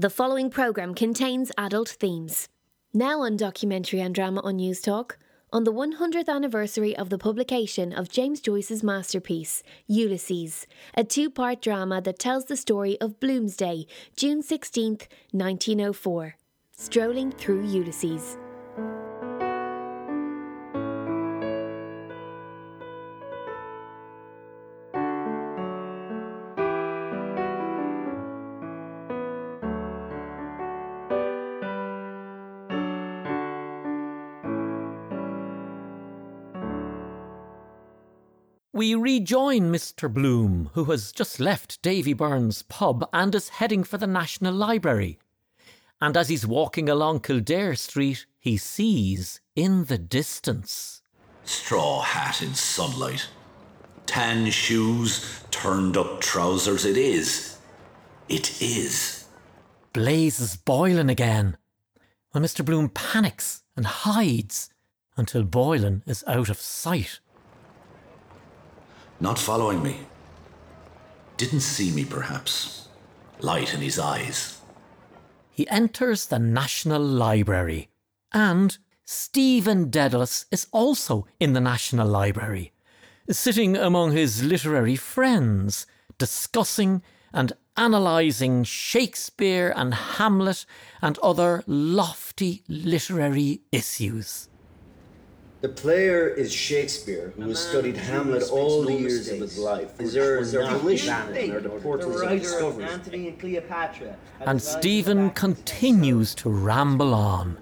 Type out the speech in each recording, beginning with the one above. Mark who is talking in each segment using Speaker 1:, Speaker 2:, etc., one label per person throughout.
Speaker 1: The following programme contains adult themes. Now on documentary and drama on News Talk, on the 100th anniversary of the publication of James Joyce's masterpiece, Ulysses, a two part drama that tells the story of Bloomsday, June 16th, 1904. Strolling through Ulysses.
Speaker 2: We rejoin Mr. Bloom, who has just left Davy Byrne's pub and is heading for the National Library. And as he's walking along Kildare Street, he sees, in the distance,
Speaker 3: Straw hat in sunlight. Tan shoes, turned up trousers. It is. It is.
Speaker 2: blazes Boylan again. When Mr. Bloom panics and hides until Boylan is out of sight.
Speaker 3: Not following me. Didn't see me, perhaps. Light in his eyes.
Speaker 2: He enters the National Library. And Stephen Dedalus is also in the National Library, sitting among his literary friends, discussing and analysing Shakespeare and Hamlet and other lofty literary issues.
Speaker 4: The player is Shakespeare, who has studied Hamlet all the years of his life. Is there, is there volition in or the portals of discovery?
Speaker 5: Antony and Cleopatra.
Speaker 2: And Stephen continues to ramble on.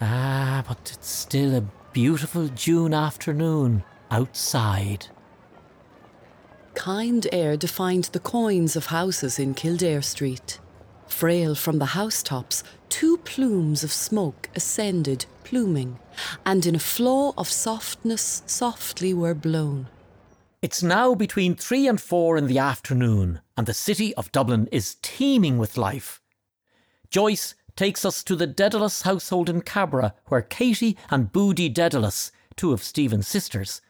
Speaker 2: Ah, but it's still a beautiful June afternoon outside.
Speaker 6: Kind air defined the coins of houses in Kildare Street. Frail from the housetops, two plumes of smoke ascended, pluming, and in a flow of softness softly were blown.
Speaker 2: It's now between three and four in the afternoon, and the city of Dublin is teeming with life. Joyce takes us to the Dedalus household in Cabra, where Katie and Boody Dedalus, two of Stephen's sisters,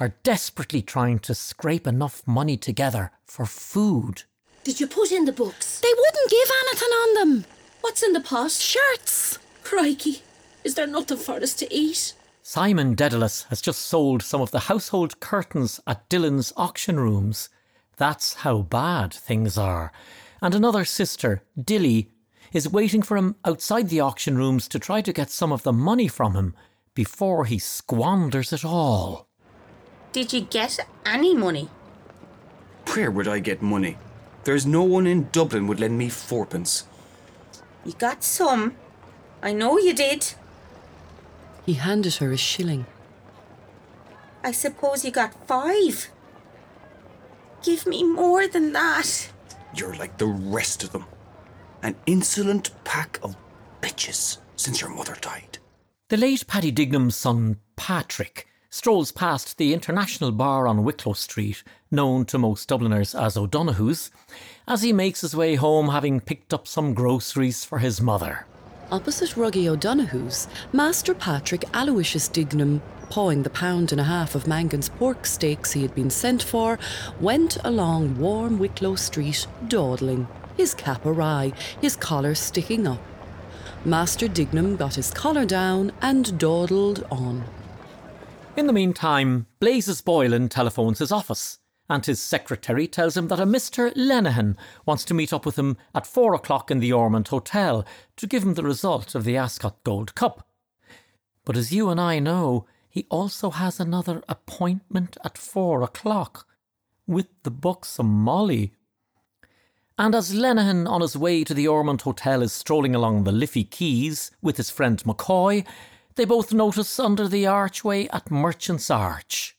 Speaker 2: are desperately trying to scrape enough money together for food.
Speaker 7: Did you put in the books?
Speaker 6: They wouldn't give anything on them.
Speaker 7: What's in the pot?
Speaker 6: Shirts.
Speaker 7: Crikey. Is there nothing for us to eat?
Speaker 2: Simon Dedalus has just sold some of the household curtains at Dillon's auction rooms. That's how bad things are. And another sister, Dilly, is waiting for him outside the auction rooms to try to get some of the money from him before he squanders it all.
Speaker 8: Did you get any money?
Speaker 9: Where would I get money? There's no one in Dublin would lend me fourpence.
Speaker 8: You got some. I know you did.
Speaker 6: He handed her a shilling.
Speaker 8: I suppose you got five. Give me more than that.
Speaker 9: You're like the rest of them. An insolent pack of bitches since your mother died.
Speaker 2: The late Paddy Dignam's son, Patrick, strolls past the International Bar on Wicklow Street, known to most Dubliners as O'Donoghue's, as he makes his way home having picked up some groceries for his mother.
Speaker 6: Opposite Ruggie O'Donoghue's, Master Patrick Aloysius Dignam, pawing the pound and a half of Mangan's pork steaks he had been sent for, went along warm Wicklow Street, dawdling, his cap awry, his collar sticking up. Master Dignam got his collar down and dawdled on.
Speaker 2: In the meantime, Blazes Boylan telephones his office, and his secretary tells him that a Mr. Lenehan wants to meet up with him at four o'clock in the Ormond Hotel to give him the result of the Ascot Gold Cup. But as you and I know, he also has another appointment at four o'clock with the buxom Molly. And as Lenehan on his way to the Ormond Hotel is strolling along the Liffey Quays with his friend McCoy, they both notice under the archway at Merchant's Arch.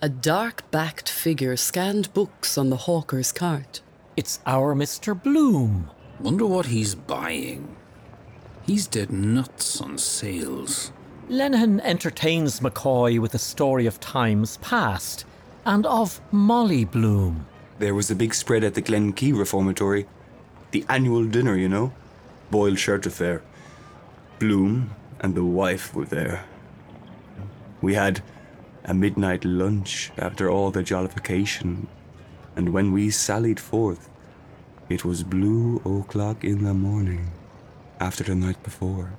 Speaker 6: A dark backed figure scanned books on the hawker's cart.
Speaker 2: It's our Mr. Bloom.
Speaker 10: Wonder what he's buying. He's dead nuts on sales.
Speaker 2: Lenehan entertains McCoy with a story of times past and of Molly Bloom.
Speaker 9: There was a big spread at the Glencree Reformatory. The annual dinner, you know. Boiled shirt affair. Bloom and the wife were there. We had a midnight lunch after all the jollification, and when we sallied forth, It was blue o'clock in the morning, after the night before.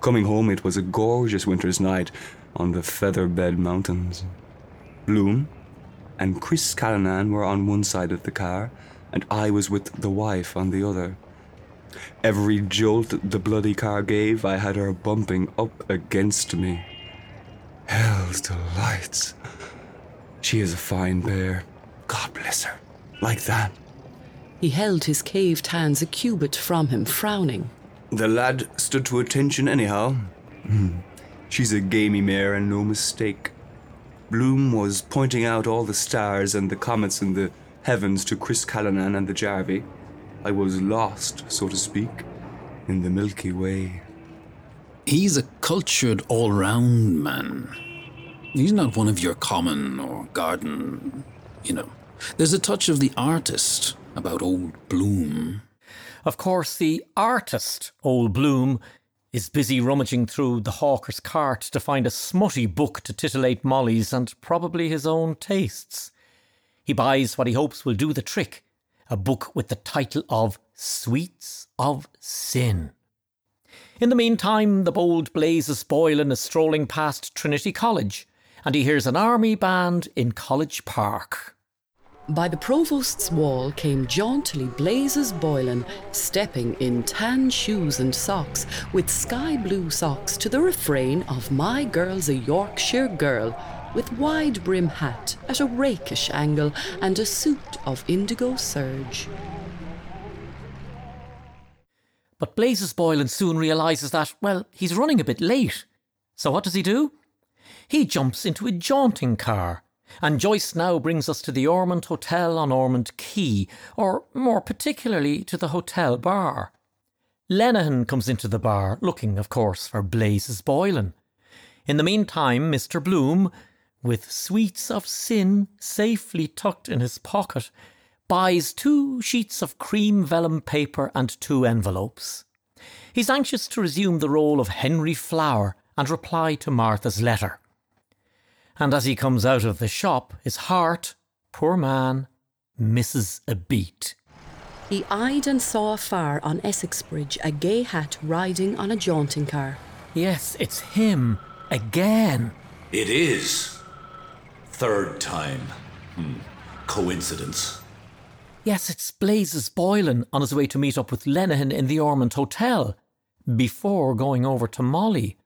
Speaker 9: Coming home, it was a gorgeous winter's night on the Featherbed Mountains. Bloom and Chris Callinan were on one side of the car, and I was with the wife on the other. Every jolt the bloody car gave, I had her bumping up against me. Hell's delights. She is a fine bear. God bless her. Like that.
Speaker 6: He held his caved hands a cubit from him, frowning.
Speaker 9: The lad stood to attention anyhow. Hmm. She's a gamey mare and no mistake. Bloom was pointing out all the stars and the comets in the heavens to Chris Callinan and the Jarvey. I was lost, so to speak, in the Milky Way.
Speaker 10: He's a cultured all round man. He's not one of your common or garden, you know. There's a touch of the artist about old Bloom.
Speaker 2: Of course, the artist, old Bloom, is busy rummaging through the hawker's cart to find a smutty book to titillate Molly's and probably his own tastes. He buys what he hopes will do the trick a book with the title of Sweets of Sin. In the meantime, the bold Blazes Boylan is strolling past Trinity College, and he hears an army band in College Park.
Speaker 6: By the provost's wall came jauntily Blazes Boylan, stepping in tan shoes and socks, with sky blue socks to the refrain of My Girl's a Yorkshire Girl, with wide brim hat at a rakish angle and a suit of indigo serge.
Speaker 2: But Blazes Boylan soon realises that, well, he's running a bit late. So what does he do? He jumps into a jaunting car, and Joyce now brings us to the Ormond Hotel on Ormond Quay, or more particularly to the hotel bar. Lenehan comes into the bar, looking, of course, for Blazes Boylan. In the meantime, Mr. Bloom, with sweets of sin safely tucked in his pocket, buys two sheets of cream vellum paper and two envelopes. He's anxious to resume the role of Henry Flower and reply to Martha's letter. And as he comes out of the shop, his heart, poor man, misses a beat.
Speaker 6: He eyed and saw afar on Essex Bridge a gay hat riding on a jaunting car.
Speaker 2: Yes, it's him again.
Speaker 3: It is. Third time. Hmm. Coincidence.
Speaker 2: Yes, it's Blazes Boylan on his way to meet up with Lenehan in the Ormond Hotel before going over to Molly.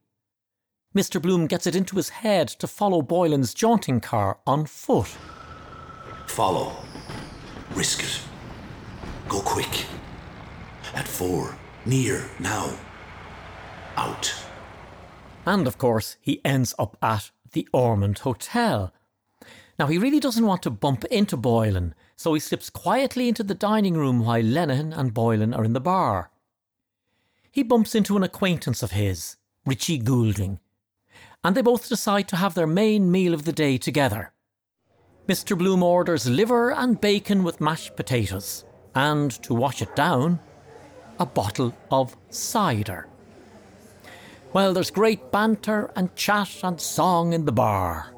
Speaker 2: Mr. Bloom gets it into his head to follow Boylan's jaunting car on foot.
Speaker 3: Follow. Risk it. Go quick. At four. Near. Now. Out.
Speaker 2: And of course, he ends up at the Ormond Hotel. Now, he really doesn't want to bump into Boylan, so he slips quietly into the dining room while Lenehan and Boylan are in the bar. He bumps into an acquaintance of his, Richie Goulding, and they both decide to have their main meal of the day together. Mr. Bloom orders liver and bacon with mashed potatoes, and to wash it down, a bottle of cider. Well, there's great banter and chat and song in the bar.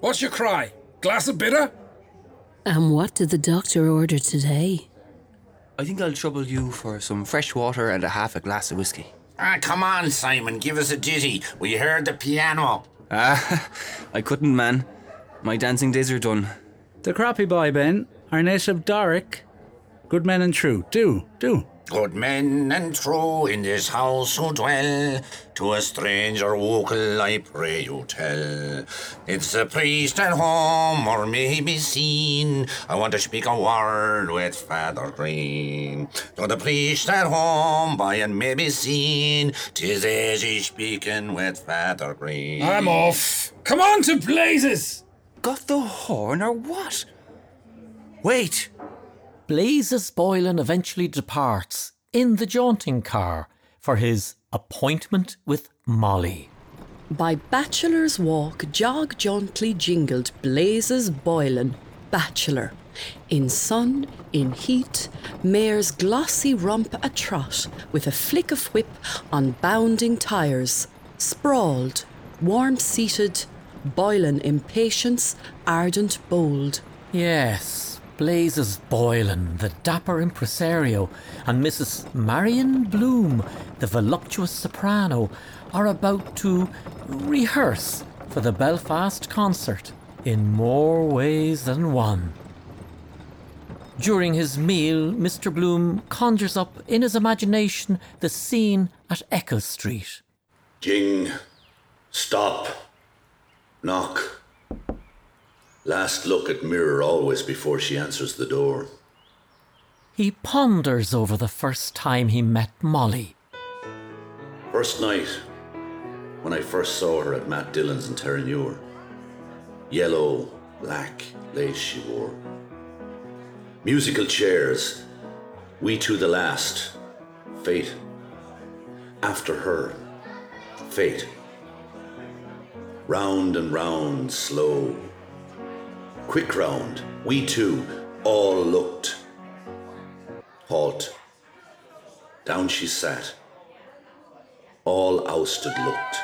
Speaker 5: What's your cry? Glass of bitter?
Speaker 7: And what did the doctor order today?
Speaker 9: I think I'll trouble you for some fresh water and a half a glass of whiskey.
Speaker 11: Ah, come on, Simon, give us a ditty. We heard the piano.
Speaker 9: Ah, I couldn't, man. My dancing days are done.
Speaker 12: The Croppy Boy, Ben. Our native Doric. Good men and true. Do, do.
Speaker 11: Good men and true in this house who dwell, to a stranger vocal I pray you tell. It's a priest at home or may be seen. I want to speak a word with Father Green. To the priest at home by and may be seen. Tis easy speaking with Father Green.
Speaker 5: I'm off. Come on to blazes!
Speaker 9: Got the horn or what? Wait,
Speaker 2: Blazes Boylan eventually departs in the jaunting car for his appointment with Molly.
Speaker 6: By Bachelor's Walk, jog jauntily jingled Blazes Boylan, bachelor. In sun, in heat, mare's glossy rump a trot, with a flick of whip on bounding tires. Sprawled, warm seated, Boylan impatience, ardent bold.
Speaker 2: Yes, Blazes Boylan, the dapper impresario, and Mrs. Marion Bloom, the voluptuous soprano, are about to rehearse for the Belfast concert in more ways than one. During his meal, Mr. Bloom conjures up in his imagination the scene at Eccles Street.
Speaker 3: Jing, stop, knock. Last look at mirror always before she answers the door.
Speaker 2: He ponders over the first time he met Molly.
Speaker 3: First night, when I first saw her at Matt Dillon's in Terenure. Yellow, black lace she wore. Musical chairs, we to the last, fate. After her, fate. Round and round, slow. Quick round, we two all looked. Halt. Down she sat. All ousted looked.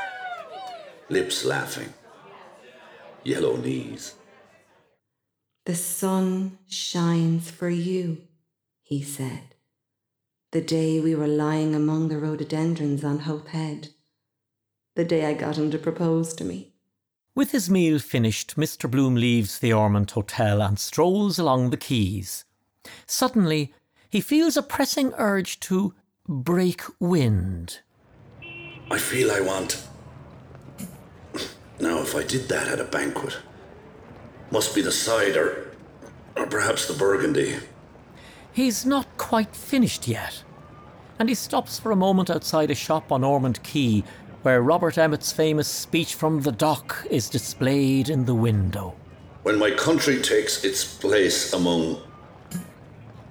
Speaker 3: Lips laughing. Yellow knees.
Speaker 13: The sun shines for you, he said, the day we were lying among the rhododendrons on Howth Head, the day I got him to propose to me.
Speaker 2: With his meal finished, Mr. Bloom leaves the Ormond Hotel and strolls along the quays. Suddenly, he feels a pressing urge to break wind.
Speaker 3: I feel I want. Now, if I did that at a banquet, must be the cider, or perhaps the burgundy.
Speaker 2: He's not quite finished yet, and he stops for a moment outside a shop on Ormond Quay where Robert Emmet's famous speech from the dock is displayed in the window.
Speaker 3: When my country takes its place among.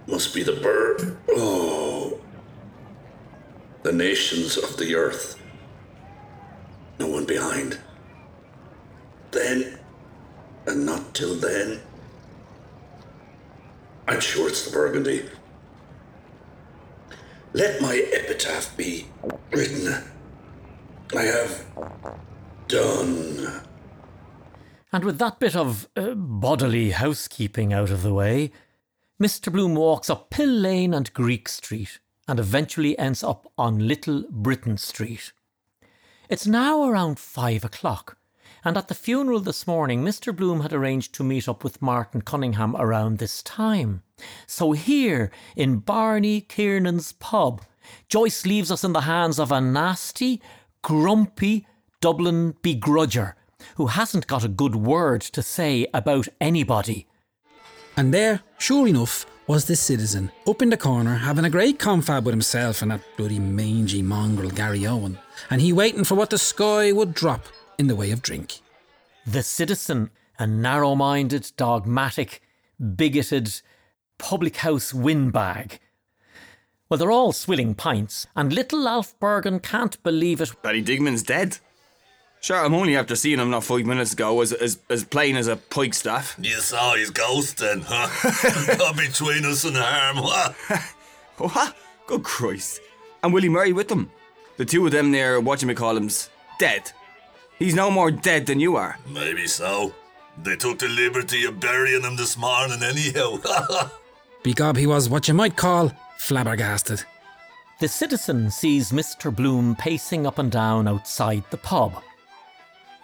Speaker 3: must be the bird. Oh. The nations of the earth. No one behind. Then, and not till then. I'm sure it's the burgundy. Let my epitaph be written. I have done.
Speaker 2: And with that bit of uh, bodily housekeeping out of the way, Mr. Bloom walks up Pill Lane and Greek Street and eventually ends up on Little Britain Street. It's now around five o'clock, and at the funeral this morning, Mr. Bloom had arranged to meet up with Martin Cunningham around this time. So here, in Barney Kiernan's pub, Joyce leaves us in the hands of a nasty, grumpy Dublin begrudger who hasn't got a good word to say about anybody.
Speaker 14: And there, sure enough, was the citizen, up in the corner, having a great confab with himself and that bloody mangy mongrel Garryowen, and he waiting for what the sky would drop in the way of drink.
Speaker 2: The citizen, a narrow minded, dogmatic, bigoted, public house windbag. Well, they're all swilling pints, and little Alf Bergan can't believe it.
Speaker 9: Barry Dignam's dead. Sure, I'm only after seeing him not five minutes ago as, as, as plain as a pike staff.
Speaker 3: You saw his ghost then, huh? Not between us and harm, what?
Speaker 9: what? Good Christ. And Willie Murray with them. The two of them there, watching whatchamacallums, dead. He's no more dead than you are.
Speaker 3: Maybe so. They took the liberty of burying him this morning anyhow.
Speaker 14: Begob, he was what you might call flabbergasted.
Speaker 2: The citizen sees Mr. Bloom pacing up and down outside the pub.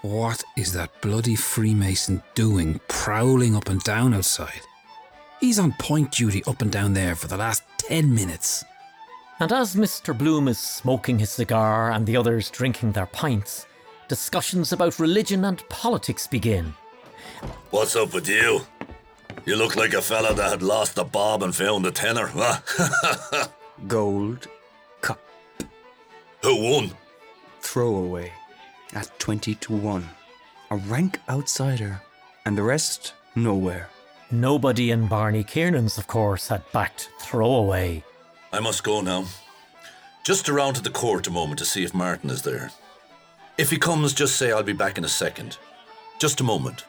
Speaker 14: What is that bloody Freemason doing, prowling up and down outside? He's on point duty up and down there for the last ten minutes.
Speaker 2: And as Mr. Bloom is smoking his cigar and the others drinking their pints, discussions about religion and politics begin.
Speaker 3: What's up with you? You look like a fella that had lost a bob and found a tenner, huh?
Speaker 9: Gold cup.
Speaker 3: Who won?
Speaker 9: Throwaway at 20 to 1. A rank outsider, and the rest nowhere.
Speaker 2: Nobody in Barney Kiernan's, of course, had backed Throwaway.
Speaker 3: I must go now. Just around to the court a moment to see if Martin is there. If he comes, just say I'll be back in a second. Just a moment.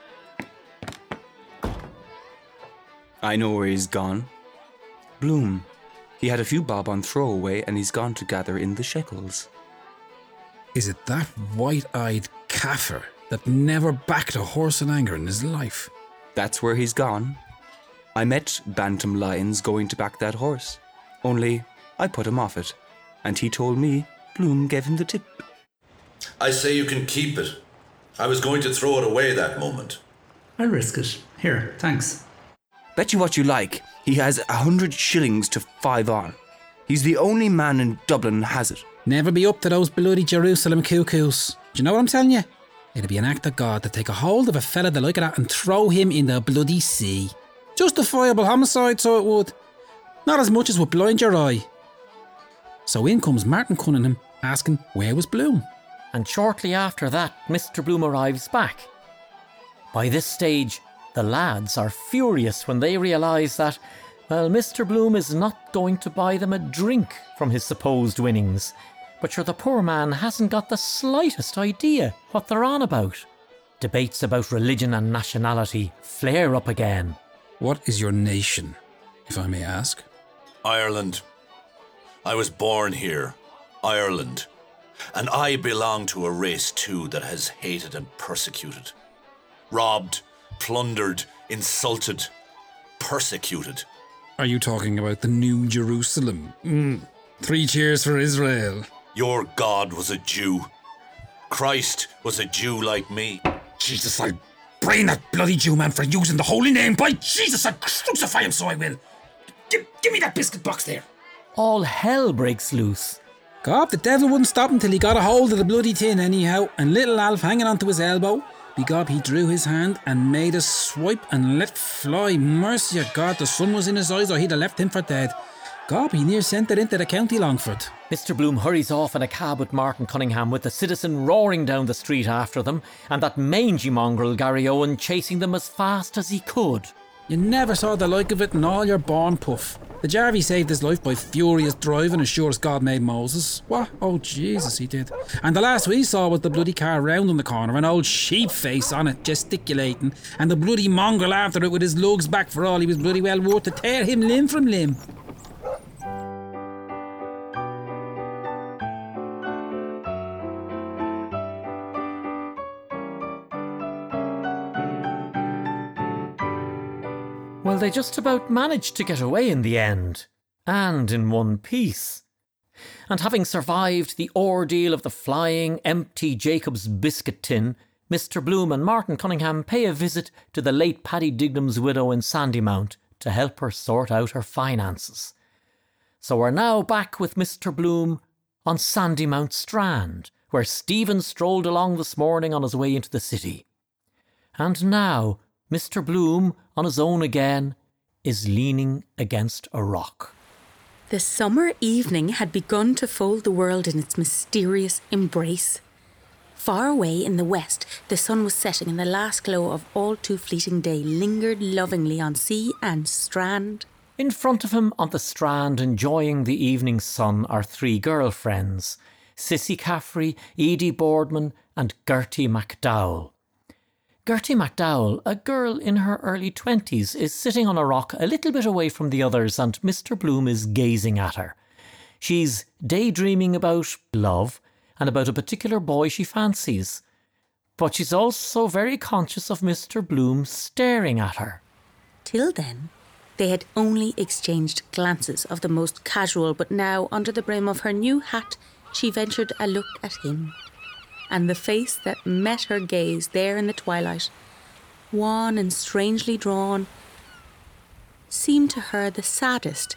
Speaker 9: I know where he's gone. Bloom. He had a few bob on throwaway and he's gone to gather in the shekels.
Speaker 14: Is it that white eyed Kaffir that never backed a horse in anger in his life?
Speaker 9: That's where he's gone. I met Bantam Lyons going to back that horse. Only I put him off it, and he told me Bloom gave him the tip.
Speaker 3: I say you can keep it. I was going to throw it away that moment.
Speaker 15: I'll risk it. Here, thanks.
Speaker 9: Bet you what you like, he has a hundred shillings to five on. He's the only man in Dublin has it.
Speaker 14: Never be up to those bloody Jerusalem cuckoos. Do you know what I'm telling you? It'd be an act of God to take a hold of a fella the like of that and throw him in the bloody sea. Justifiable homicide, so it would. Not as much as would blind your eye. So in comes Martin Cunningham asking where was Bloom.
Speaker 2: And shortly after that, Mr. Bloom arrives back. By this stage, the lads are furious when they realise that, well, Mr. Bloom is not going to buy them a drink from his supposed winnings. But sure, the poor man hasn't got the slightest idea what they're on about. Debates about religion and nationality flare up again.
Speaker 14: What is your nation, if I may ask?
Speaker 3: Ireland. I was born here, Ireland. And I belong to a race too that has hated and persecuted. Robbed, plundered, insulted, persecuted.
Speaker 14: Are you talking about the New Jerusalem? Mm. Three cheers for Israel.
Speaker 3: Your God was a Jew. Christ was a Jew like me.
Speaker 15: Jesus, I'll brain that bloody Jew man for using the holy name. By Jesus, I'll crucify him so I will. Give, give me that biscuit box there.
Speaker 2: All hell breaks loose.
Speaker 14: God, the devil wouldn't stop until he got a hold of the bloody tin anyhow, and little Alf hanging onto his elbow. Begob, he drew his hand and made a swipe and let fly. Mercy of God, the sun was in his eyes or he'd have left him for dead. Gob, he near sent it into the county Longford.
Speaker 2: Mr. Bloom hurries off in a cab with Martin Cunningham with the citizen roaring down the street after them and that mangy mongrel Garryowen chasing them as fast as he could.
Speaker 14: You never saw the like of it in all your born puff. The Jarvey saved his life by furious driving as sure as God made Moses. What? Oh, Jesus, he did. And the last we saw was the bloody car round on the corner, an old sheep face on it, gesticulating, and the bloody mongrel after it with his lugs back for all he was bloody well worth to tear him limb from limb.
Speaker 2: Well, they just about managed to get away in the end, and in one piece. And having survived the ordeal of the flying, empty Jacob's biscuit tin, Mr. Bloom and Martin Cunningham pay a visit to the late Paddy Dignam's widow in Sandymount to help her sort out her finances. So we're now back with Mr. Bloom on Sandymount Strand, where Stephen strolled along this morning on his way into the city. And now Mr. Bloom, on his own again, is leaning against a rock.
Speaker 8: The summer evening had begun to fold the world in its mysterious embrace. Far away in the west, the sun was setting, and the last glow of all too fleeting day lingered lovingly on sea and strand.
Speaker 2: In front of him on the strand, enjoying the evening sun, are three girlfriends Cissy Caffrey, Edie Boardman, and Gertie MacDowell. Gertie MacDowell, a girl in her early twenties, is sitting on a rock a little bit away from the others, and Mr. Bloom is gazing at her. She's daydreaming about love and about a particular boy she fancies. But she's also very conscious of Mr. Bloom staring at her.
Speaker 8: Till then, they had only exchanged glances of the most casual, but now, under the brim of her new hat, she ventured a look at him and the face that met her gaze there in the twilight, wan and strangely drawn, seemed to her the saddest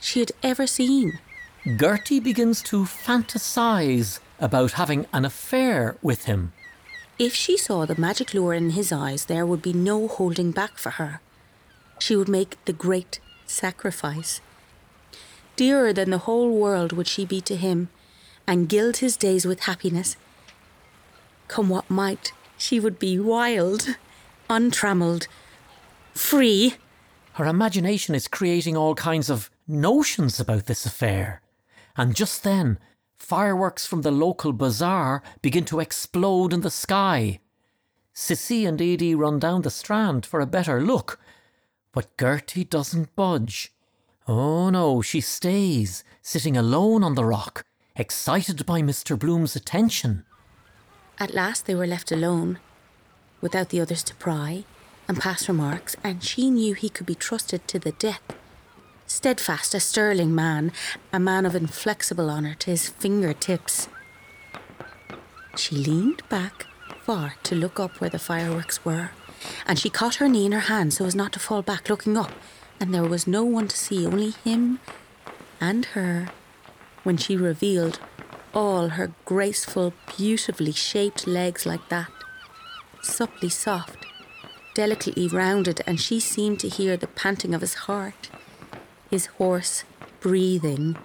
Speaker 8: she had ever seen.
Speaker 2: Gertie begins to fantasize about having an affair with him.
Speaker 8: If she saw the magic lure in his eyes, there would be no holding back for her. She would make the great sacrifice. Dearer than the whole world would she be to him, and gild his days with happiness come what might, she would be wild, untrammelled, free.
Speaker 2: Her imagination is creating all kinds of notions about this affair. And just then, fireworks from the local bazaar begin to explode in the sky. Cissy and Edie run down the strand for a better look, but Gertie doesn't budge. Oh no, she stays, sitting alone on the rock, excited by Mr. Bloom's attention.
Speaker 8: At last they were left alone, without the others to pry, and pass remarks, and she knew he could be trusted to the death. Steadfast, a sterling man, a man of inflexible honour to his fingertips. She leaned back far to look up where the fireworks were, and she caught her knee in her hand so as not to fall back, looking up, and there was no one to see, only him and her, when she revealed all her graceful, beautifully shaped legs like that, supplely soft, delicately rounded, and she seemed to hear the panting of his heart, his hoarse breathing,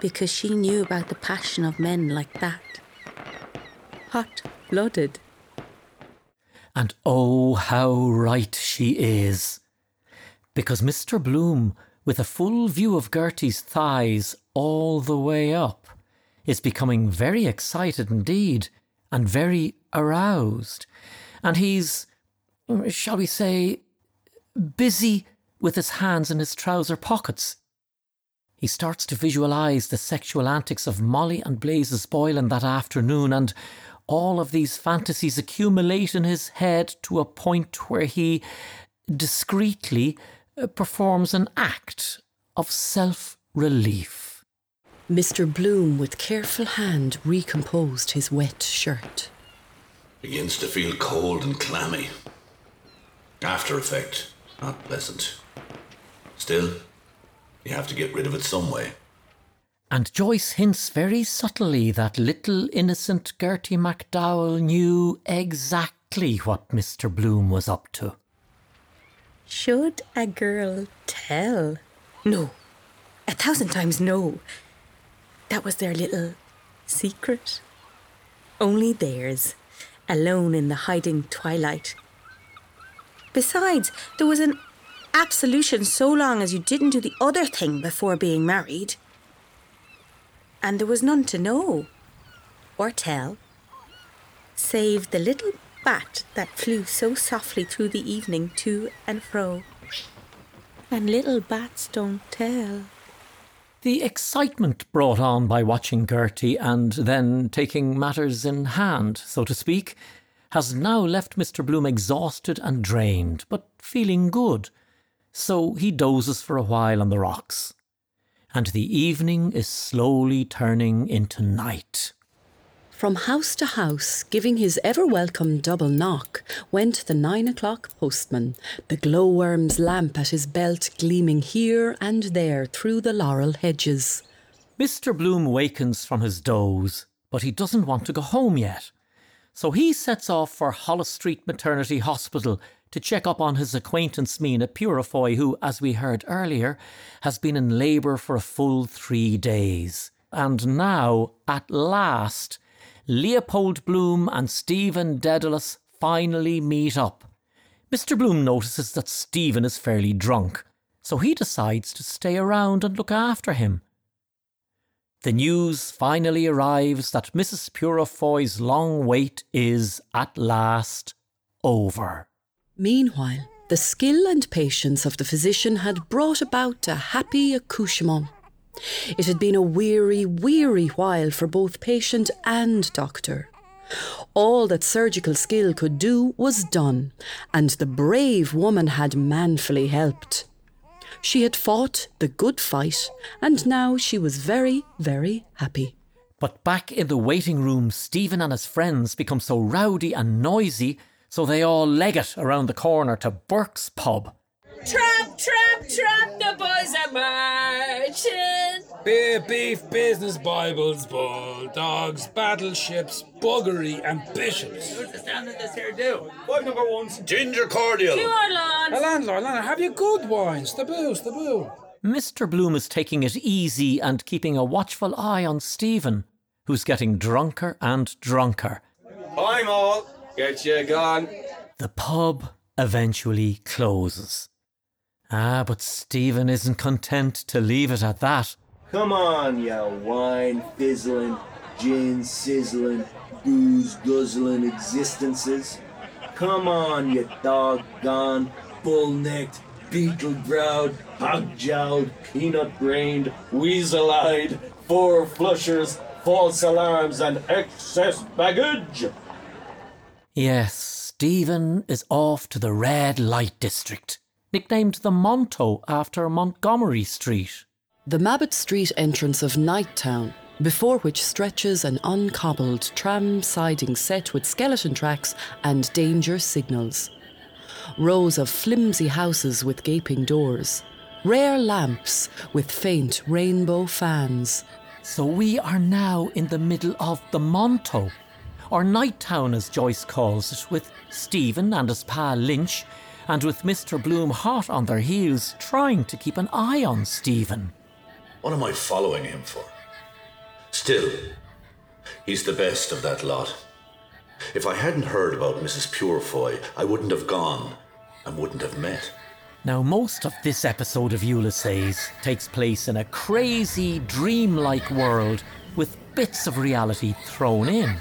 Speaker 8: because she knew about the passion of men like that. Hot blooded.
Speaker 2: And oh, how right she is. Because Mr. Bloom, with a full view of Gertie's thighs all the way up, is becoming very excited indeed, and very aroused. And he's, shall we say, busy with his hands in his trouser pockets. He starts to visualize the sexual antics of Molly and Blazes Boylan that afternoon, and all of these fantasies accumulate in his head to a point where he discreetly uh, performs an act of self relief.
Speaker 6: Mr. Bloom, with careful hand, recomposed his wet shirt.
Speaker 3: Begins to feel cold and clammy. After effect, not pleasant. Still, you have to get rid of it some way.
Speaker 2: And Joyce hints very subtly that little innocent Gertie MacDowell knew exactly what Mr. Bloom was up to.
Speaker 8: Should a girl tell? No. A thousand times no. That was their little secret. Only theirs, alone in the hiding twilight. Besides, there was an absolution so long as you didn't do the other thing before being married. And there was none to know or tell, save the little bat that flew so softly through the evening to and fro. And little bats don't tell.
Speaker 2: The excitement brought on by watching Gertie and then taking matters in hand, so to speak, has now left Mr. Bloom exhausted and drained, but feeling good. So he dozes for a while on the rocks. And the evening is slowly turning into night.
Speaker 6: From house to house, giving his ever welcome double knock, went the nine o'clock postman, the glowworm's lamp at his belt gleaming here and there through the laurel hedges.
Speaker 2: Mr. Bloom wakens from his doze, but he doesn't want to go home yet. So he sets off for Holles Street Maternity Hospital to check up on his acquaintance Mina Purefoy, who, as we heard earlier, has been in labour for a full three days. And now, at last, Leopold Bloom and Stephen Dedalus finally meet up. Mr. Bloom notices that Stephen is fairly drunk, so he decides to stay around and look after him. The news finally arrives that Mrs. Purefoy's long wait is, at last, over.
Speaker 6: Meanwhile, the skill and patience of the physician had brought about a happy accouchement. It had been a weary, weary while for both patient and doctor. All that surgical skill could do was done, and the brave woman had manfully helped. She had fought the good fight, and now she was very, very happy.
Speaker 2: But back in the waiting room, Stephen and his friends become so rowdy and noisy, so they all leg it around the corner to Burke's pub.
Speaker 16: Trap, trap, trap, the boys are marching.
Speaker 5: Beer, beef, business, Bibles, bulldogs, battleships, buggery, and bishops.
Speaker 16: Who's the stand in this here do?
Speaker 5: Five number ones.
Speaker 3: Ginger cordial.
Speaker 16: Two on lawn.
Speaker 5: A landlord, landlord, have you good wines? The booze, the boo.
Speaker 2: Mr. Bloom is taking it easy and keeping a watchful eye on Stephen, who's getting drunker and drunker.
Speaker 17: I'm all. Get you gone.
Speaker 2: The pub eventually closes. Ah, but Stephen isn't content to leave it at that.
Speaker 4: Come on, you wine fizzling, gin sizzling, booze guzzling existences. Come on, you doggone, bull necked, beetle browed, hog jowled, peanut brained, weasel eyed, four flushers, false alarms, and excess baggage.
Speaker 2: Yes, Stephen is off to the red light district, nicknamed the Monto after Montgomery Street.
Speaker 6: The Mabbot Street entrance of Nighttown, before which stretches an uncobbled tram siding set with skeleton tracks and danger signals. Rows of flimsy houses with gaping doors. Rare lamps with faint rainbow fans.
Speaker 2: So we are now in the middle of the Monto, or Nighttown as Joyce calls it, with Stephen and his pal Lynch, and with Mr. Bloom hot on their heels, trying to keep an eye on Stephen.
Speaker 3: What am I following him for? Still, he's the best of that lot. If I hadn't heard about Mrs. Purefoy, I wouldn't have gone and wouldn't have met.
Speaker 2: Now, most of this episode of Ulysses takes place in a crazy, dreamlike world with bits of reality thrown in.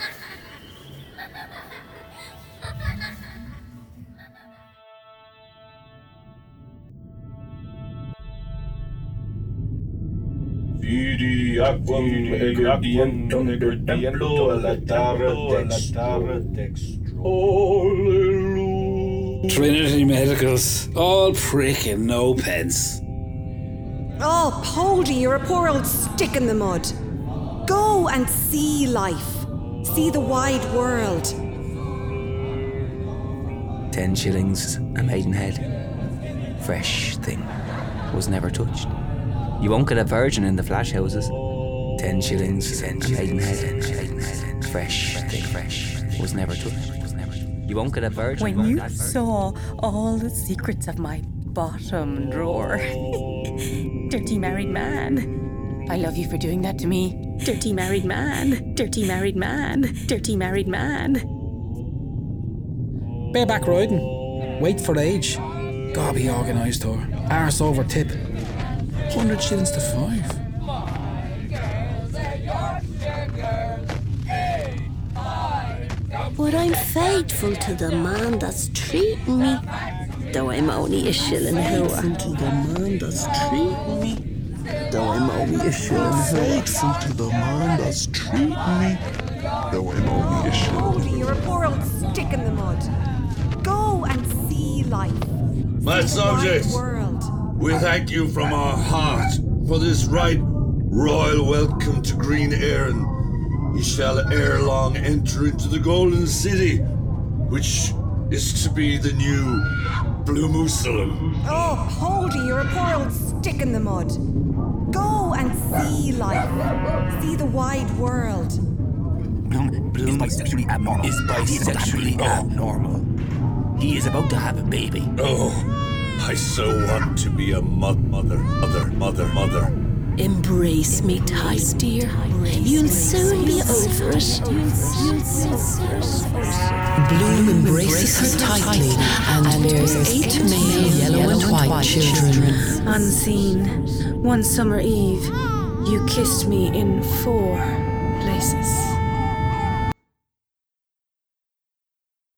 Speaker 18: Vidi aquam egredientem per templo latare dextro. Alleluia.
Speaker 14: Trinity Medicals, all prick and no pence.
Speaker 19: Oh, Poldy, you're a poor old stick in the mud. Go and see life. See the wide world.
Speaker 20: Ten shillings a maidenhead. Fresh thing. Was never touched. You won't get a virgin in the flash houses. Ten shillings a maidenhead. Fresh thing. Fresh. Was never touched. You won't get a virgin.
Speaker 21: When you saw all the secrets of my bottom drawer. Dirty married man. I love you for doing that to me. Dirty married man. Dirty married man. Dirty married man.
Speaker 14: Bareback riding. Wait for age. Gotta be organised her. Arse over tip. 100 shillings to five.
Speaker 22: But I'm faithful to the man that's treating me. Though I'm only a shilling
Speaker 23: Faithful to the man that's treating me. Though I'm only a shilling Faithful to the man that's treating me. Though I'm only a shilling
Speaker 19: Poldy, you're a poor old stick in the mud. Go and see life.
Speaker 3: My
Speaker 19: See the wide
Speaker 3: subjects,
Speaker 19: world.
Speaker 3: We thank you from our heart for this right royal welcome to Green Erin. Ye shall ere long enter into the Golden City, which is to be the new Blue Bloomusalem.
Speaker 19: Oh, Poldy, you're a poor old stick in the mud. Go and see life. See the wide world.
Speaker 15: Bloom, Bloom is bisexually abnormal. Is bisexually abnormal. He is about to have a baby.
Speaker 3: Oh, I so want to be a mo- mother, mother, mother, mother.
Speaker 7: Embrace me tight, dear. You'll soon be over it.
Speaker 6: Bloom embraces her tightly and bears eight male yellow and white children.
Speaker 21: Unseen, one summer eve, you kissed me in four places.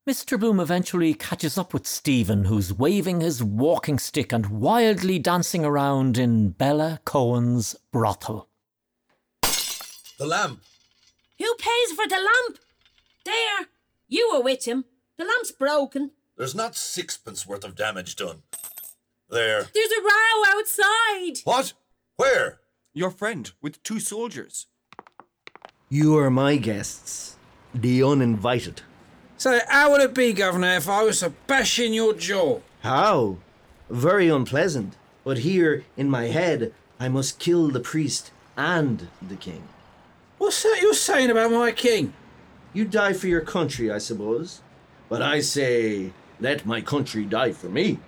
Speaker 2: Mr. Bloom eventually catches up with Stephen, who's waving his walking stick and wildly dancing around in Bella Cohen's brothel.
Speaker 3: The lamp.
Speaker 16: Who pays for the lamp? There, you were with him. The lamp's broken.
Speaker 3: There's not sixpence worth of damage done. There.
Speaker 16: There's a row outside.
Speaker 3: What? Where?
Speaker 9: Your friend with two soldiers.
Speaker 4: You are my guests, the uninvited.
Speaker 14: So, how would it be, Governor, if I was to bash in your jaw?
Speaker 4: How? Very unpleasant. But here, in my head, I must kill the priest and the king.
Speaker 14: What's that you're saying about my king?
Speaker 4: You die for your country, I suppose. But I say, let my country die for me.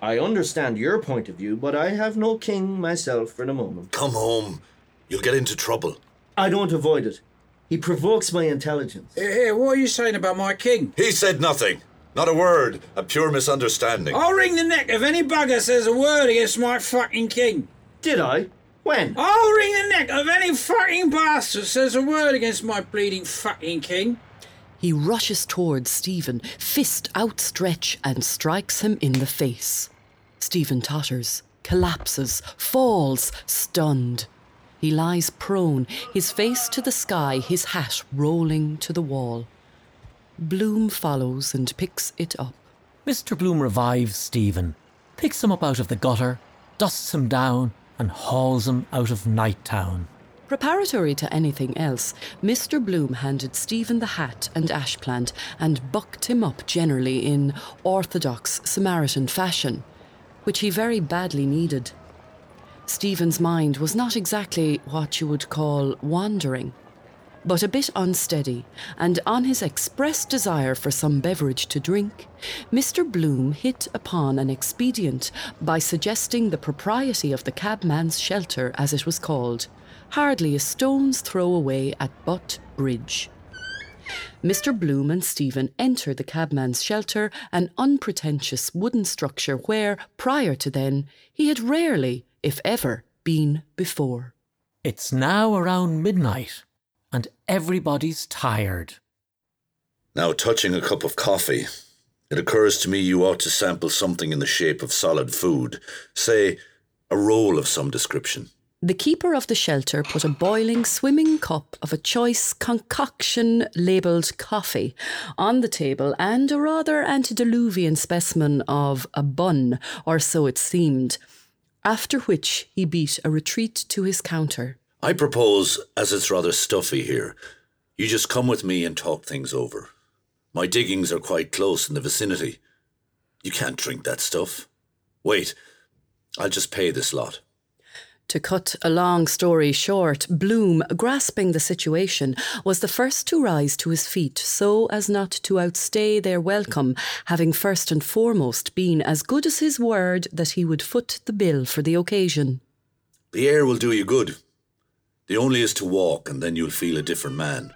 Speaker 4: I understand your point of view, but I have no king myself for the moment.
Speaker 3: Come home. You'll get into trouble.
Speaker 4: I don't avoid it. He provokes my intelligence.
Speaker 14: Here, here, what are you saying about my king?
Speaker 3: He said nothing. Not a word. A pure misunderstanding.
Speaker 14: I'll wring the neck if any bugger says a word against my fucking king.
Speaker 4: Did I? When?
Speaker 14: I'll wring the neck of any fucking bastard says a word against my bleeding fucking king.
Speaker 6: He rushes towards Stephen, fist outstretched, and strikes him in the face. Stephen totters, collapses, falls, stunned. He lies prone, his face to the sky, his hat rolling to the wall. Bloom follows and picks it up.
Speaker 2: Mr. Bloom revives Stephen, picks him up out of the gutter, dusts him down, and hauls him out of Night Town.
Speaker 6: Preparatory to anything else, Mr. Bloom handed Stephen the hat and ash plant and bucked him up generally in orthodox Samaritan fashion, which he very badly needed. Stephen's mind was not exactly what you would call wandering, but a bit unsteady, and on his express desire for some beverage to drink, Mr. Bloom hit upon an expedient by suggesting the propriety of the cabman's shelter, as it was called, hardly a stone's throw away at Butt Bridge. Mr. Bloom and Stephen enter the cabman's shelter, an unpretentious wooden structure where, prior to then, he had rarely, if ever, been before.
Speaker 2: It's now around midnight, and everybody's tired.
Speaker 3: Now, touching a cup of coffee, it occurs to me you ought to sample something in the shape of solid food, say, a roll of some description.
Speaker 6: The keeper of the shelter put a boiling swimming cup of a choice concoction labelled coffee on the table and a rather antediluvian specimen of a bun, or so it seemed, after which he beat a retreat to his counter.
Speaker 3: I propose, as it's rather stuffy here, you just come with me and talk things over. My diggings are quite close in the vicinity. You can't drink that stuff. Wait, I'll just pay this lot.
Speaker 6: To cut a long story short, Bloom, grasping the situation, was the first to rise to his feet so as not to outstay their welcome, having first and foremost been as good as his word that he would foot the bill for the occasion.
Speaker 3: The air will do you good. The only is to walk, and then you'll feel a different man.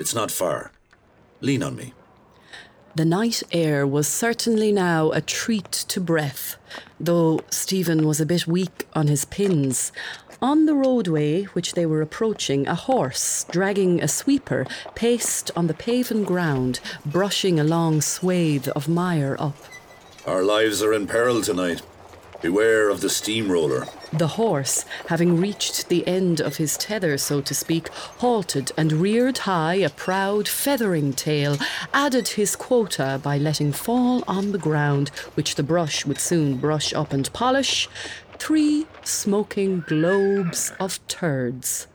Speaker 3: It's not far. Lean on me.
Speaker 6: The night air was certainly now a treat to breath, though Stephen was a bit weak on his pins. On the roadway which they were approaching, a horse, dragging a sweeper, paced on the paven ground, brushing a long swathe of mire up.
Speaker 3: Our lives are in peril tonight. Beware of the steamroller.
Speaker 6: The horse, having reached the end of his tether, so to speak, halted and reared high a proud feathering tail, added his quota by letting fall on the ground, which the brush would soon brush up and polish, three smoking globes of turds.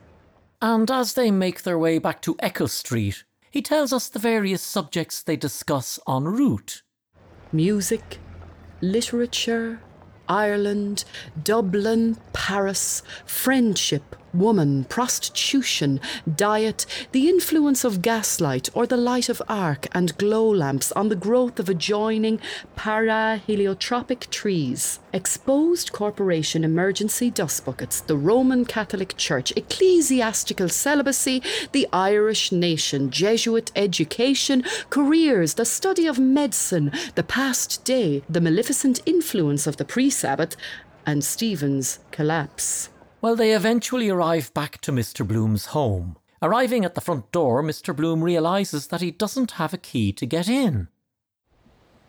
Speaker 2: And as they make their way back to Eccles Street, he tells us the various subjects they discuss en route.
Speaker 6: Music, literature, Ireland, Dublin, Paris, friendship, woman, prostitution, diet, the influence of gaslight or the light of arc and glow lamps on the growth of adjoining paraheliotropic trees, exposed corporation emergency dust buckets, the Roman Catholic Church, ecclesiastical celibacy, the Irish nation, Jesuit education, careers, the study of medicine, the past day, the maleficent influence of the pre Sabbath, and Stephen's collapse.
Speaker 2: Well, they eventually arrive back to Mr. Bloom's home. Arriving at the front door, Mr. Bloom realises that he doesn't have a key to get in.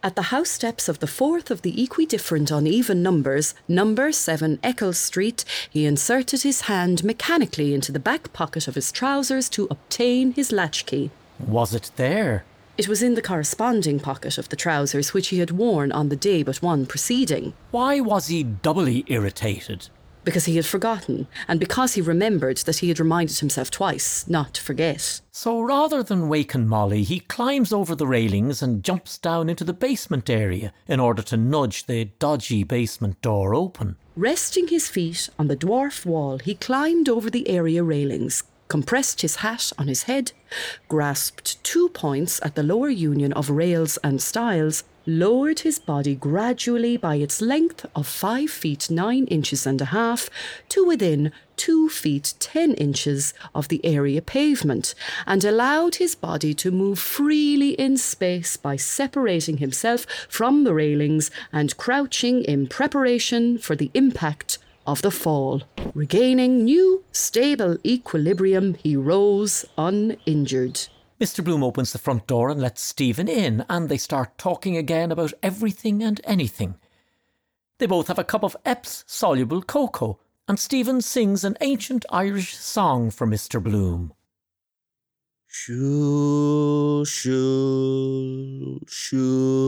Speaker 6: At the house steps of the fourth of the equidifferent uneven numbers, number 7 Eccles Street, he inserted his hand mechanically into the back pocket of his trousers to obtain his latchkey.
Speaker 2: Was it there?
Speaker 6: It was in the corresponding pocket of the trousers which he had worn on the day but one preceding.
Speaker 2: Why was he doubly irritated?
Speaker 6: Because he had forgotten, and because he remembered that he had reminded himself twice not to forget.
Speaker 2: So rather than waken Molly, he climbs over the railings and jumps down into the basement area in order to nudge the dodgy basement door open.
Speaker 6: Resting his feet on the dwarf wall, he climbed over the area railings, compressed his hat on his head, grasped two points at the lower union of rails and stiles, lowered his body gradually by its length of five feet nine inches and a half to within two feet ten inches of the area pavement, and allowed his body to move freely in space by separating himself from the railings and crouching in preparation for the impact of the fall. Regaining new, stable equilibrium, he rose uninjured.
Speaker 2: Mr. Bloom opens the front door and lets Stephen in, and they start talking again about everything and anything. They both have a cup of Epps soluble cocoa, and Stephen sings an ancient Irish song for Mr. Bloom.
Speaker 4: Shul, shul, shularu.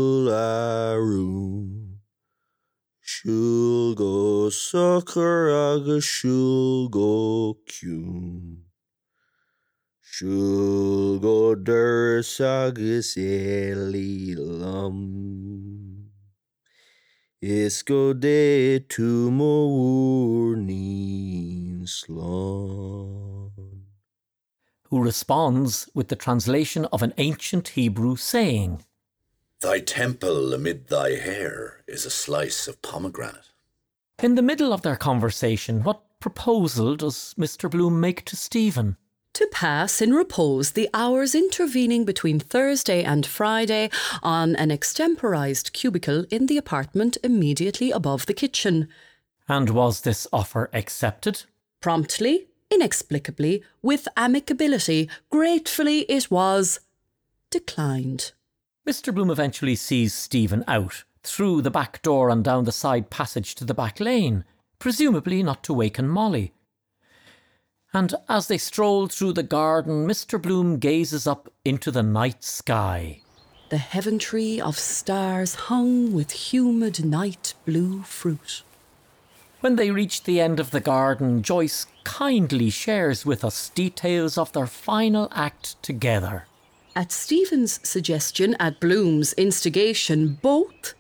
Speaker 4: Shul go sucker agus shul go cune. Shul go durs agus eli lum. Is go de tu mo nin slán.
Speaker 2: who responds with the translation of an ancient Hebrew saying.
Speaker 3: Thy temple amid thy hair is a slice of pomegranate.
Speaker 2: In the middle of their conversation, what proposal does Mr. Bloom make to Stephen?
Speaker 6: To pass in repose the hours intervening between Thursday and Friday on an extemporised cubicle in the apartment immediately above the kitchen.
Speaker 2: And was this offer accepted?
Speaker 6: Promptly, inexplicably, with amicability, gratefully it was declined.
Speaker 2: Mr. Bloom eventually sees Stephen out, through the back door and down the side passage to the back lane, presumably not to waken Molly. And as they stroll through the garden, Mr. Bloom gazes up into the night sky.
Speaker 6: The heaven tree of stars hung with humid night blue fruit.
Speaker 2: When they reach the end of the garden, Joyce kindly shares with us details of their final act together.
Speaker 6: At Stephen's suggestion, at Bloom's instigation, both,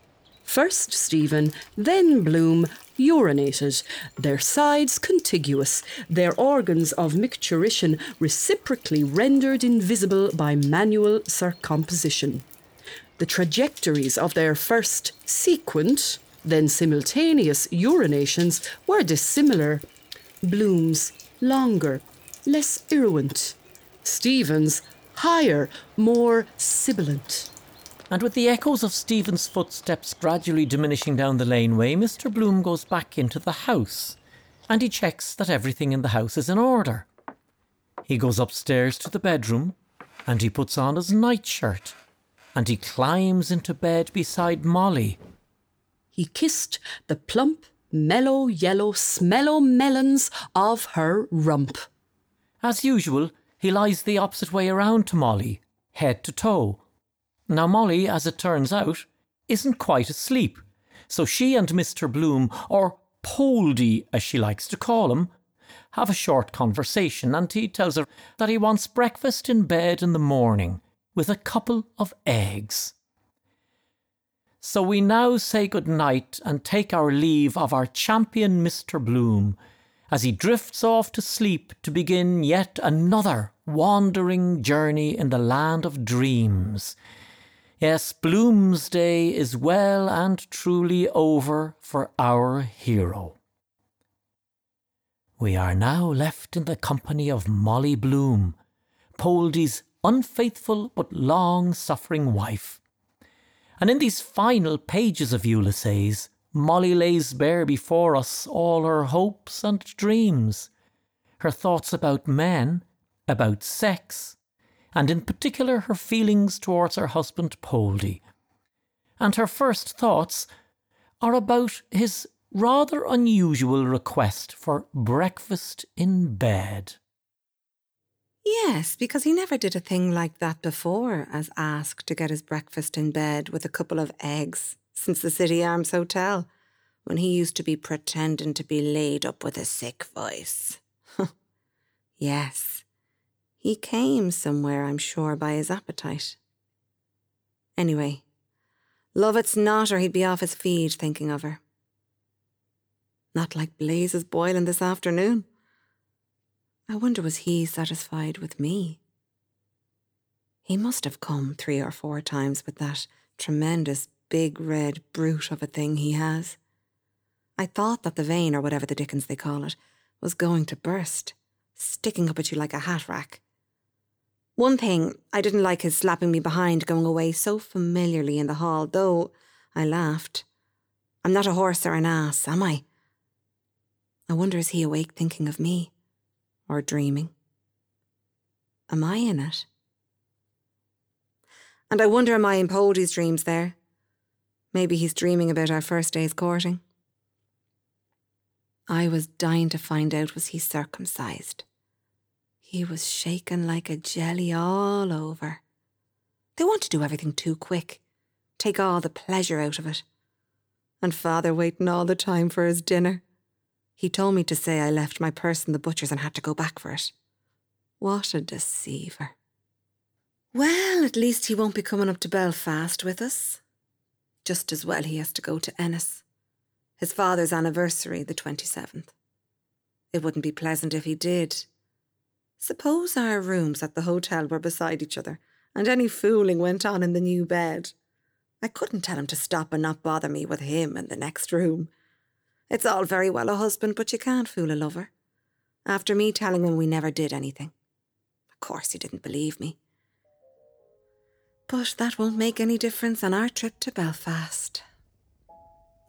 Speaker 6: first Stephen, then Bloom, urinated, their sides contiguous, their organs of micturition reciprocally rendered invisible by manual circumposition. The trajectories of their first sequent, then simultaneous urinations were dissimilar. Bloom's longer, less irruent. Stephen's higher, more sibilant.
Speaker 2: And with the echoes of Stephen's footsteps gradually diminishing down the laneway, Mr. Bloom goes back into the house and he checks that everything in the house is in order. He goes upstairs to the bedroom and he puts on his nightshirt and he climbs into bed beside Molly.
Speaker 6: He kissed the plump, mellow yellow smellow melons of her rump.
Speaker 2: As usual, he lies the opposite way around to Molly, head to toe. Now, Molly, as it turns out, isn't quite asleep, so she and Mr. Bloom, or Poldy as she likes to call him, have a short conversation, and he tells her that he wants breakfast in bed in the morning with a couple of eggs. So we now say good night and take our leave of our champion Mr. Bloom as he drifts off to sleep to begin yet another wandering journey in the land of dreams. Yes, Bloom's day is well and truly over for our hero. We are now left in the company of Molly Bloom, Poldy's unfaithful but long suffering wife. And in these final pages of Ulysses, Molly lays bare before us all her hopes and dreams, her thoughts about men, about sex, and in particular her feelings towards her husband Poldy. And her first thoughts are about his rather unusual request for breakfast in bed.
Speaker 19: Yes, because he never did a thing like that before, as asked to get his breakfast in bed with a couple of eggs since the City Arms Hotel, when he used to be pretending to be laid up with a sick voice. yes, he came somewhere, I'm sure, by his appetite. Anyway, love it's not, or he'd be off his feed thinking of her. Not like Blazes Boylan this afternoon. I wonder was he satisfied with me? He must have come three or four times with that tremendous big red brute of a thing he has. I thought that the vein, or whatever the dickens they call it, was going to burst, sticking up at you like a hat rack. One thing, I didn't like his slapping me behind going away so familiarly in the hall, though I laughed. I'm not a horse or an ass, am I? I wonder is he awake thinking of me? Or dreaming? Am I in it? And I wonder am I in Poldy's dreams there? Maybe he's dreaming about our first day's courting. I was dying to find out was he circumcised. He was shaken like a jelly all over. They want to do everything too quick, take all the pleasure out of it. And father waiting all the time for his dinner. He told me to say I left my purse in the butcher's and had to go back for it. What a deceiver. Well, at least he won't be coming up to Belfast with us. Just as well he has to go to Ennis. His father's anniversary, the 27th. It wouldn't be pleasant if he did. Suppose our rooms at the hotel were beside each other and any fooling went on in the new bed. I couldn't tell him to stop and not bother me with him in the next room. It's all very well a husband, but you can't fool a lover. After me telling him we never did anything. Of course, he didn't believe me. But that won't make any difference on our trip to Belfast.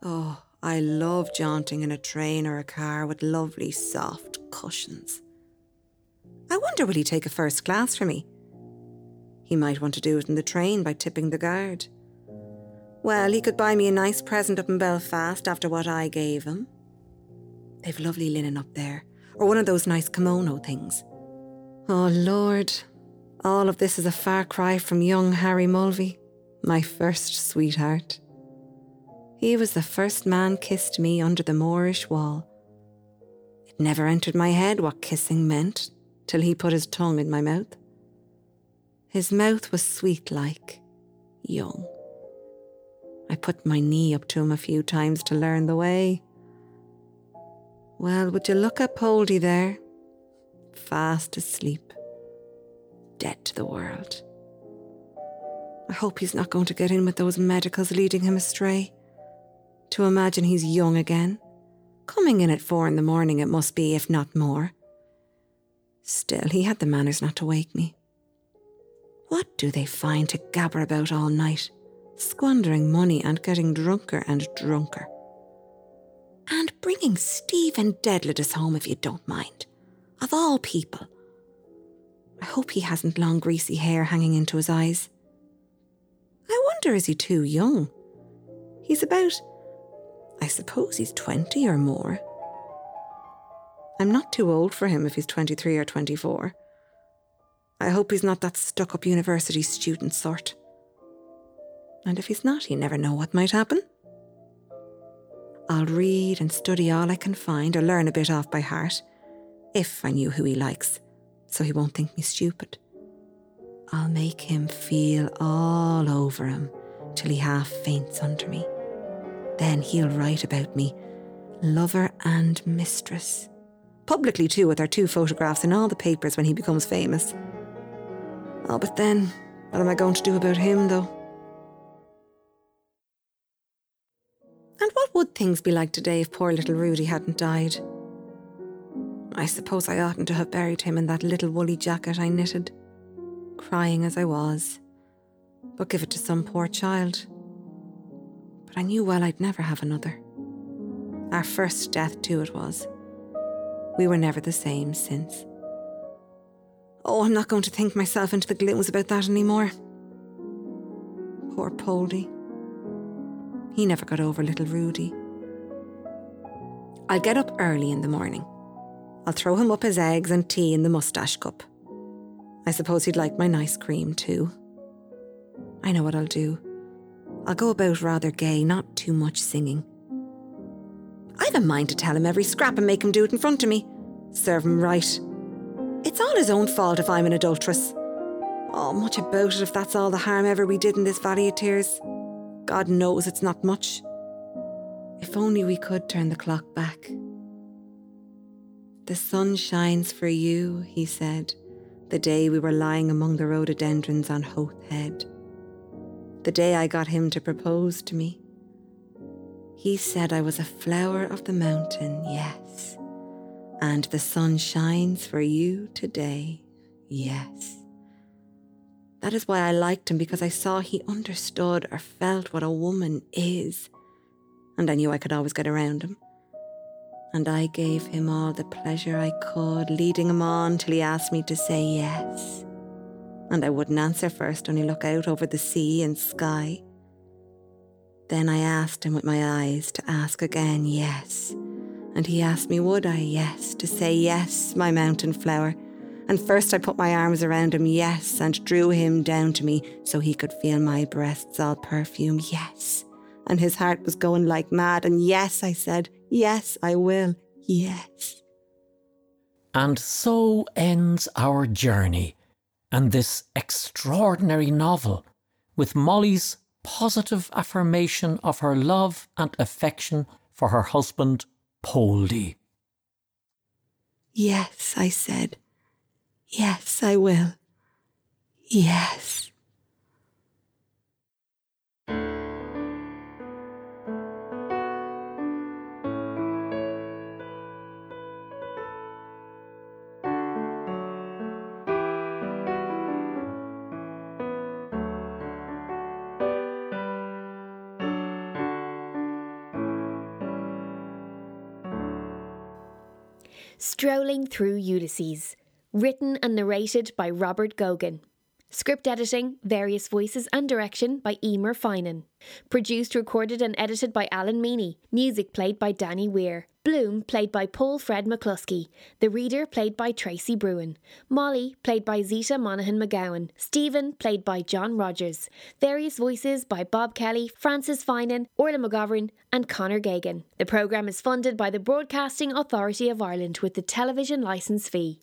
Speaker 19: Oh, I love jaunting in a train or a car with lovely soft cushions. I wonder will he take a first class for me? He might want to do it in the train by tipping the guard. Well, he could buy me a nice present up in Belfast after what I gave him. They've lovely linen up there, or one of those nice kimono things. Oh, Lord, all of this is a far cry from young Harry Mulvey, my first sweetheart. He was the first man kissed me under the Moorish wall. It never entered my head what kissing meant till he put his tongue in my mouth. His mouth was sweet like, young. I put my knee up to him a few times to learn the way. Well, would you look at Poldy there? Fast asleep, dead to the world. I hope he's not going to get in with those medicals leading him astray. To imagine he's young again. Coming in at four in the morning, it must be, if not more. Still, he had the manners not to wake me. What do they find to gabber about all night, squandering money and getting drunker and drunker? And bringing Stephen Dedalus home if you don't mind. Of all people. I hope he hasn't long greasy hair hanging into his eyes. I wonder is he too young? He's about, I suppose he's 20 or more. I'm not too old for him if he's 23 or 24. I hope he's not that stuck up university student sort. And if he's not, you never know what might happen. I'll read and study all I can find or learn a bit off by heart, if I knew who he likes, so he won't think me stupid. I'll make him feel all over him till he half faints under me. Then he'll write about me, lover and mistress. Publicly, too, with our two photographs in all the papers when he becomes famous. Oh, but then, what am I going to do about him, though? And what would things be like today if poor little Rudy hadn't died? I suppose I oughtn't to have buried him in that little woolly jacket I knitted, crying as I was, but give it to some poor child. But I knew well I'd never have another. Our first death, too, it was. We were never the same since. Oh, I'm not going to think myself into the glooms about that anymore. Poor Poldy. He never got over little Rudy. I'll get up early in the morning. I'll throw him up his eggs and tea in the moustache cup. I suppose he'd like my nice cream too. I know what I'll do. I'll go about rather gay, not too much singing. I've a mind to tell him every scrap and make him do it in front of me. Serve him right. It's all his own fault if I'm an adulteress. Oh, much about it if that's all the harm ever we did in this valley of tears. God knows it's not much. If only we could turn the clock back. The sun shines for you, he said, the day we were lying among the rhododendrons on Howth Head. The day I got him to propose to me. He said I was a flower of the mountain, yes. And the sun shines for you today, yes. That is why I liked him because I saw he understood or felt what a woman is. And I knew I could always get around him. And I gave him all the pleasure I could, leading him on till he asked me to say yes. And I wouldn't answer first, only look out over the sea and sky. Then I asked him with my eyes to ask again, yes. And he asked me, would I, yes, to say yes, my mountain flower, And first I put my arms around him, yes, and drew him down to me so he could feel my breasts all perfume, yes. And his heart was going like mad, and yes, I said, yes, I will, yes.
Speaker 2: And so ends our journey and this extraordinary novel with Molly's positive affirmation of her love and affection for her husband, Poldy.
Speaker 19: Yes, I said. Yes, I will. Yes.
Speaker 24: Strolling Through Ulysses, written and narrated by Robert Gogan. Script editing, various voices and direction by Emer Finan. Produced, recorded and edited by Alan Meany. Music played by Danny Weir. Bloom played by Paul Fred McCluskey. The Reader played by Tracy Bruin. Molly played by Zita Monaghan McGowan. Stephen played by John Rogers. Various voices by Bob Kelly, Francis Finan, Orla McGovern and Conor Gagan. The programme is funded by the Broadcasting Authority of Ireland with the television licence fee.